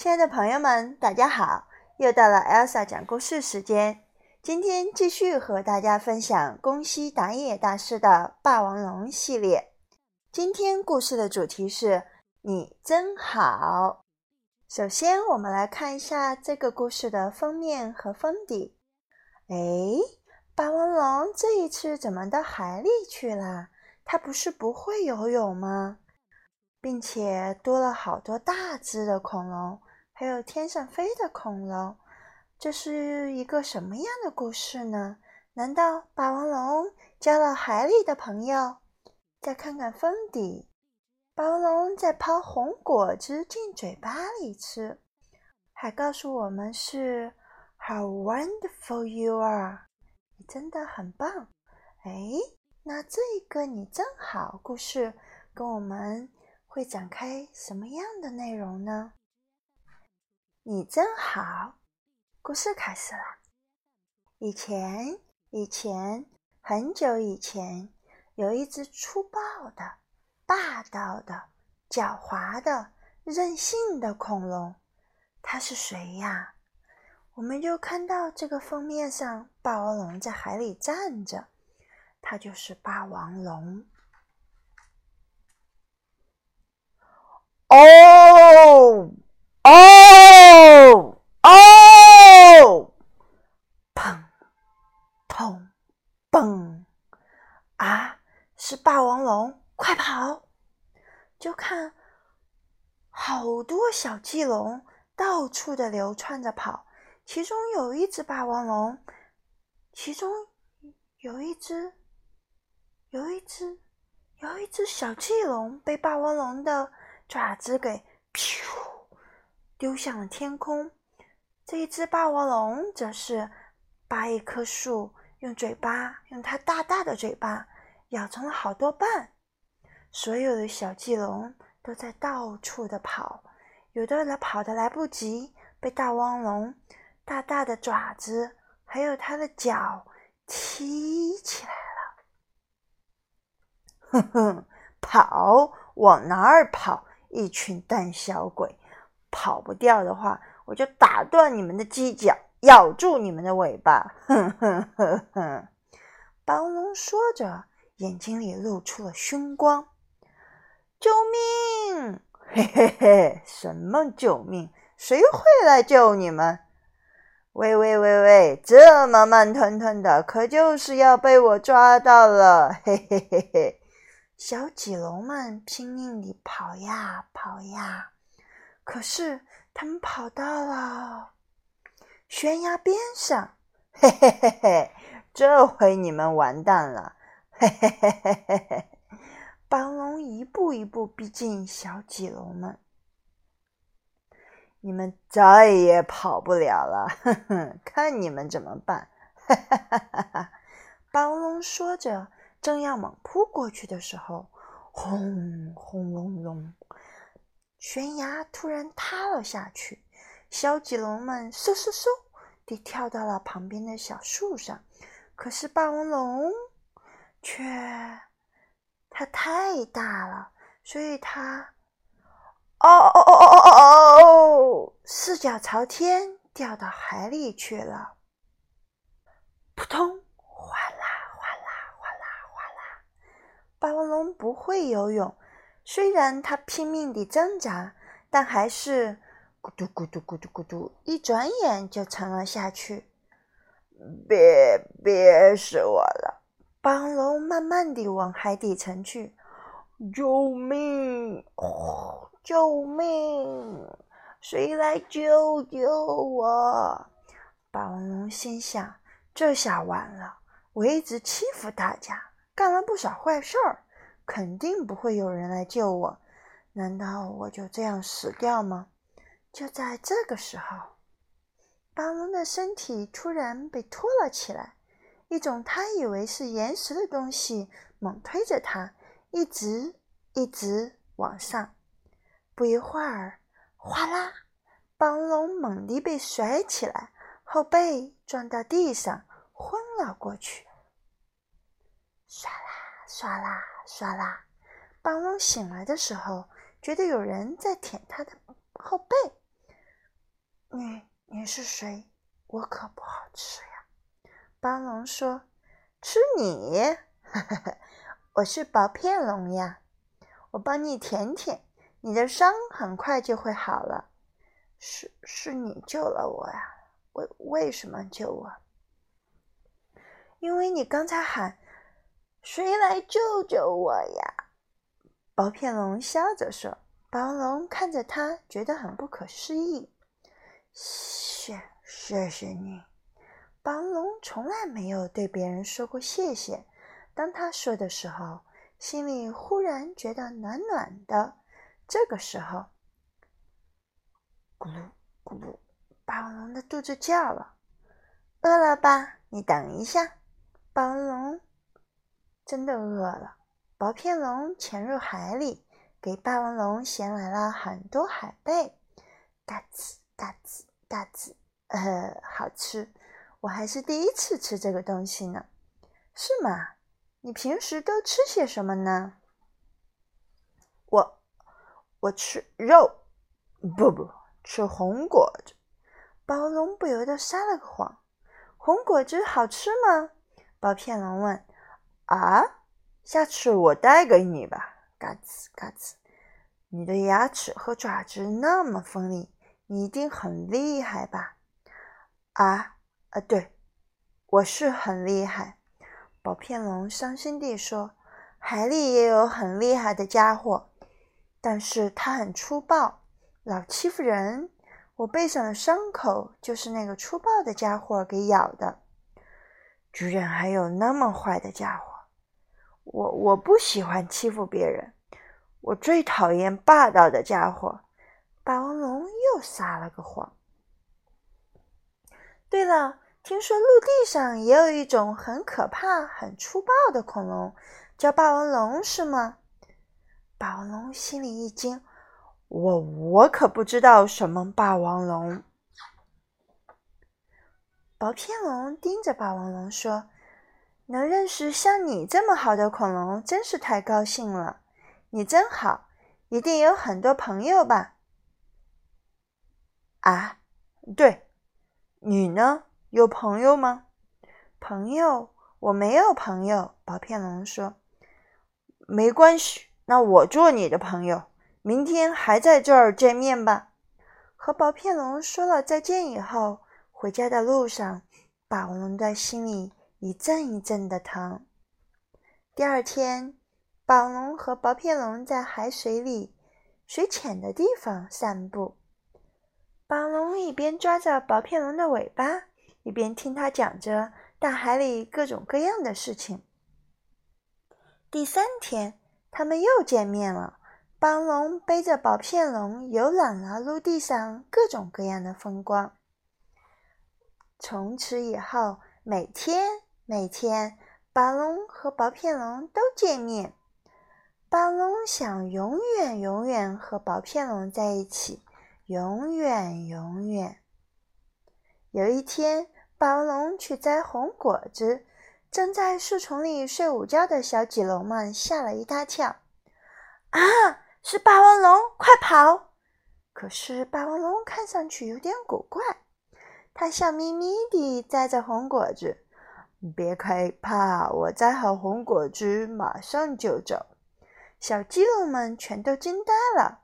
亲爱的朋友们，大家好！又到了 Elsa 讲故事时间。今天继续和大家分享宫西达也大师的《霸王龙》系列。今天故事的主题是“你真好”。首先，我们来看一下这个故事的封面和封底。哎，霸王龙这一次怎么到海里去了？它不是不会游泳吗？并且多了好多大只的恐龙。还有天上飞的恐龙，这是一个什么样的故事呢？难道霸王龙交了海里的朋友？再看看封底，霸王龙在抛红果汁进嘴巴里吃，还告诉我们是 “How wonderful you are”，你真的很棒。哎，那这个你正好故事跟我们会展开什么样的内容呢？你真好，故事开始了。以前，以前，很久以前，有一只粗暴的、霸道的、狡猾的、任性的恐龙。它是谁呀？我们就看到这个封面上，霸王龙在海里站着，它就是霸王龙。哦。哦哦，砰，砰，砰！啊，是霸王龙，快跑！就看好多小棘龙到处的流窜着跑，其中有一只霸王龙，其中有一只，有一只，有一只小棘龙被霸王龙的爪子给咻。丢向了天空。这一只霸王龙则是把一棵树用嘴巴，用它大大的嘴巴咬成了好多瓣。所有的小棘龙都在到处的跑，有的来跑的来不及，被大王龙大大的爪子还有它的脚踢起来了。哼哼，跑往哪儿跑？一群胆小鬼！跑不掉的话，我就打断你们的犄角，咬住你们的尾巴！哼哼哼哼！霸王龙说着，眼睛里露出了凶光。救命！嘿嘿嘿！什么救命？谁会来救你们？喂喂喂喂！这么慢吞吞的，可就是要被我抓到了！嘿嘿嘿嘿！小脊龙们拼命地跑呀跑呀。可是他们跑到了悬崖边上，嘿嘿嘿嘿，这回你们完蛋了！嘿嘿嘿嘿嘿嘿，霸王龙一步一步逼近小脊龙们，你们再也跑不了了！哼哼，看你们怎么办！哈哈哈哈哈！霸王龙说着，正要猛扑过去的时候，轰轰隆隆。悬崖突然塌了下去，小棘龙们嗖嗖嗖地跳到了旁边的小树上。可是霸王龙却它太大了，所以它哦哦哦哦哦哦哦，四脚朝天掉到海里去了。扑通，哗啦哗啦哗啦哗啦！霸王龙不会游泳。虽然他拼命地挣扎，但还是咕嘟咕嘟咕嘟咕嘟，一转眼就沉了下去。别憋死我了！霸王龙慢慢地往海底沉去。救命！救命！谁来救救我？霸王龙心想：这下完了！我一直欺负大家，干了不少坏事儿。肯定不会有人来救我，难道我就这样死掉吗？就在这个时候，霸王龙的身体突然被拖了起来，一种他以为是岩石的东西猛推着他，一直一直往上。不一会儿，哗啦，霸王龙猛地被甩起来，后背撞到地上，昏了过去。唰啦，唰啦。唰啦！邦龙醒来的时候，觉得有人在舔他的后背。你你是谁？我可不好吃呀。邦龙说：“吃你？我是薄片龙呀，我帮你舔舔，你的伤很快就会好了。”是是你救了我呀？为为什么救我？因为你刚才喊“谁来救救我呀？”薄片龙笑着说。霸王龙看着他，觉得很不可思议。谢谢谢你。霸王龙从来没有对别人说过谢谢。当他说的时候，心里忽然觉得暖暖的。这个时候，咕噜咕噜，霸王龙的肚子叫了。饿了吧？你等一下。霸王龙真的饿了。薄片龙潜入海里，给霸王龙衔来了很多海贝。嘎吱嘎吱嘎吱，呃，好吃。我还是第一次吃这个东西呢。是吗？你平时都吃些什么呢？我我吃肉，不不。吃红果子，暴龙不由得撒了个谎。红果子好吃吗？薄片龙问。啊，下次我带给你吧。嘎吱嘎吱，你的牙齿和爪子那么锋利，你一定很厉害吧？啊啊，对，我是很厉害。宝片龙伤心地说：“海里也有很厉害的家伙，但是他很粗暴。”老欺负人，我背上的伤口就是那个粗暴的家伙给咬的。居然还有那么坏的家伙！我我不喜欢欺负别人，我最讨厌霸道的家伙。霸王龙又撒了个谎。对了，听说陆地上也有一种很可怕、很粗暴的恐龙，叫霸王龙，是吗？霸王龙心里一惊。我我可不知道什么霸王龙。薄片龙盯着霸王龙说：“能认识像你这么好的恐龙，真是太高兴了。你真好，一定有很多朋友吧？”啊，对，你呢？有朋友吗？朋友，我没有朋友。薄片龙说：“没关系，那我做你的朋友。”明天还在这儿见面吧。和薄片龙说了再见以后，回家的路上，霸王龙的心里一阵一阵的疼。第二天，霸王龙和薄片龙在海水里、水浅的地方散步。霸王龙一边抓着薄片龙的尾巴，一边听他讲着大海里各种各样的事情。第三天，他们又见面了。邦龙背着薄片龙游览了陆地上各种各样的风光。从此以后，每天每天，霸王龙和薄片龙都见面。霸王龙想永远永远和薄片龙在一起，永远永远。有一天，霸王龙去摘红果子，正在树丛里睡午觉的小棘龙们吓了一大跳。啊！是霸王龙，快跑！可是霸王龙看上去有点古怪，它笑眯眯地摘着红果子。别害怕，我摘好红果子马上就走。小鸡龙们全都惊呆了。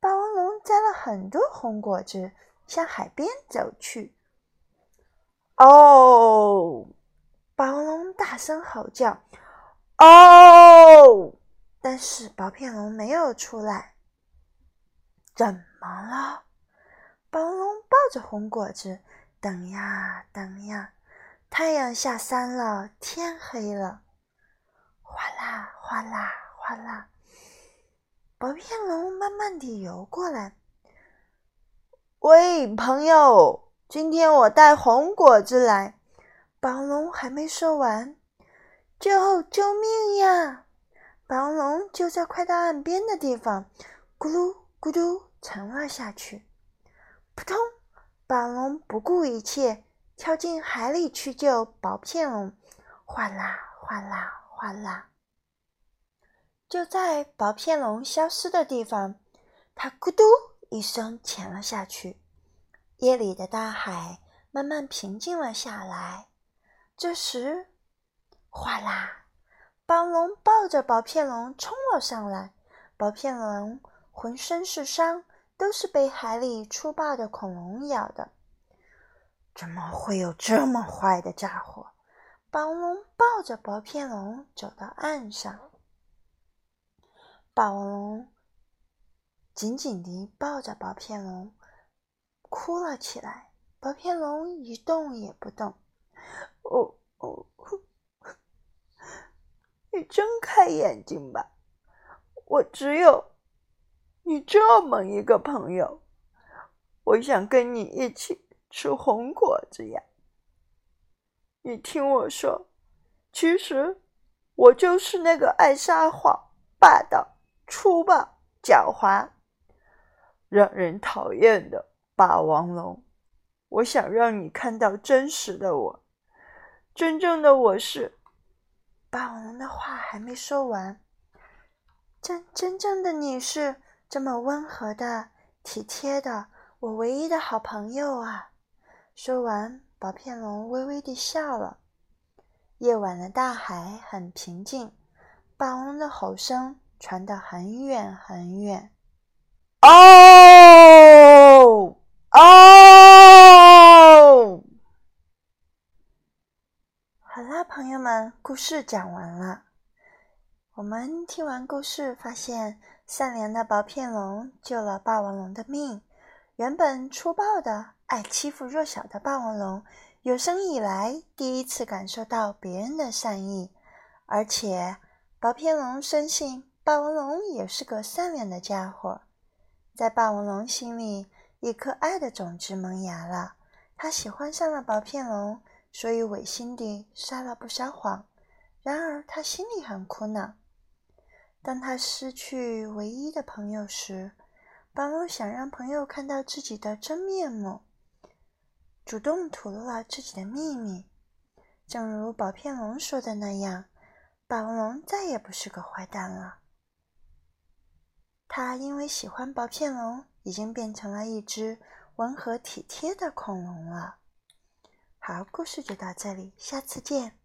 霸王龙摘了很多红果子，向海边走去。哦！霸王龙大声吼叫：“哦！”但是薄片龙没有出来，怎么了？霸王龙抱着红果子，等呀等呀，太阳下山了，天黑了，哗啦哗啦哗啦，薄片龙慢慢地游过来。喂，朋友，今天我带红果子来。宝龙还没说完，救救命呀！宝龙就在快到岸边的地方，咕噜咕噜沉了下去。扑通！宝龙不顾一切跳进海里去救薄片龙。哗啦哗啦哗啦！就在薄片龙消失的地方，它咕嘟一声潜了下去。夜里的大海慢慢平静了下来。这时，哗啦，暴龙抱着薄片龙冲了上来。薄片龙浑身是伤，都是被海里粗暴的恐龙咬的。怎么会有这么坏的家伙？暴龙抱着薄片龙走到岸上，暴龙紧紧地抱着薄片龙，哭了起来。薄片龙一动也不动。哦哦，你睁开眼睛吧，我只有你这么一个朋友，我想跟你一起。吃红果子呀！你听我说，其实我就是那个爱撒谎、霸道、粗暴、狡猾、让人讨厌的霸王龙。我想让你看到真实的我，真正的我是……霸王龙的话还没说完，真真正的你是这么温和的、体贴的，我唯一的好朋友啊！说完，薄片龙微微地笑了。夜晚的大海很平静，霸王龙的吼声传得很远很远。哦哦！好啦，朋友们，故事讲完了。我们听完故事，发现善良的薄片龙救了霸王龙的命。原本粗暴的。爱欺负弱小的霸王龙，有生以来第一次感受到别人的善意，而且薄片龙深信霸王龙也是个善良的家伙。在霸王龙心里，一颗爱的种子萌芽了。他喜欢上了薄片龙，所以违心地撒了不少谎。然而，他心里很苦恼。当他失去唯一的朋友时，霸王龙想让朋友看到自己的真面目。主动吐露了自己的秘密，正如宝片龙说的那样，霸王龙再也不是个坏蛋了。他因为喜欢薄片龙，已经变成了一只温和体贴的恐龙了。好，故事就到这里，下次见。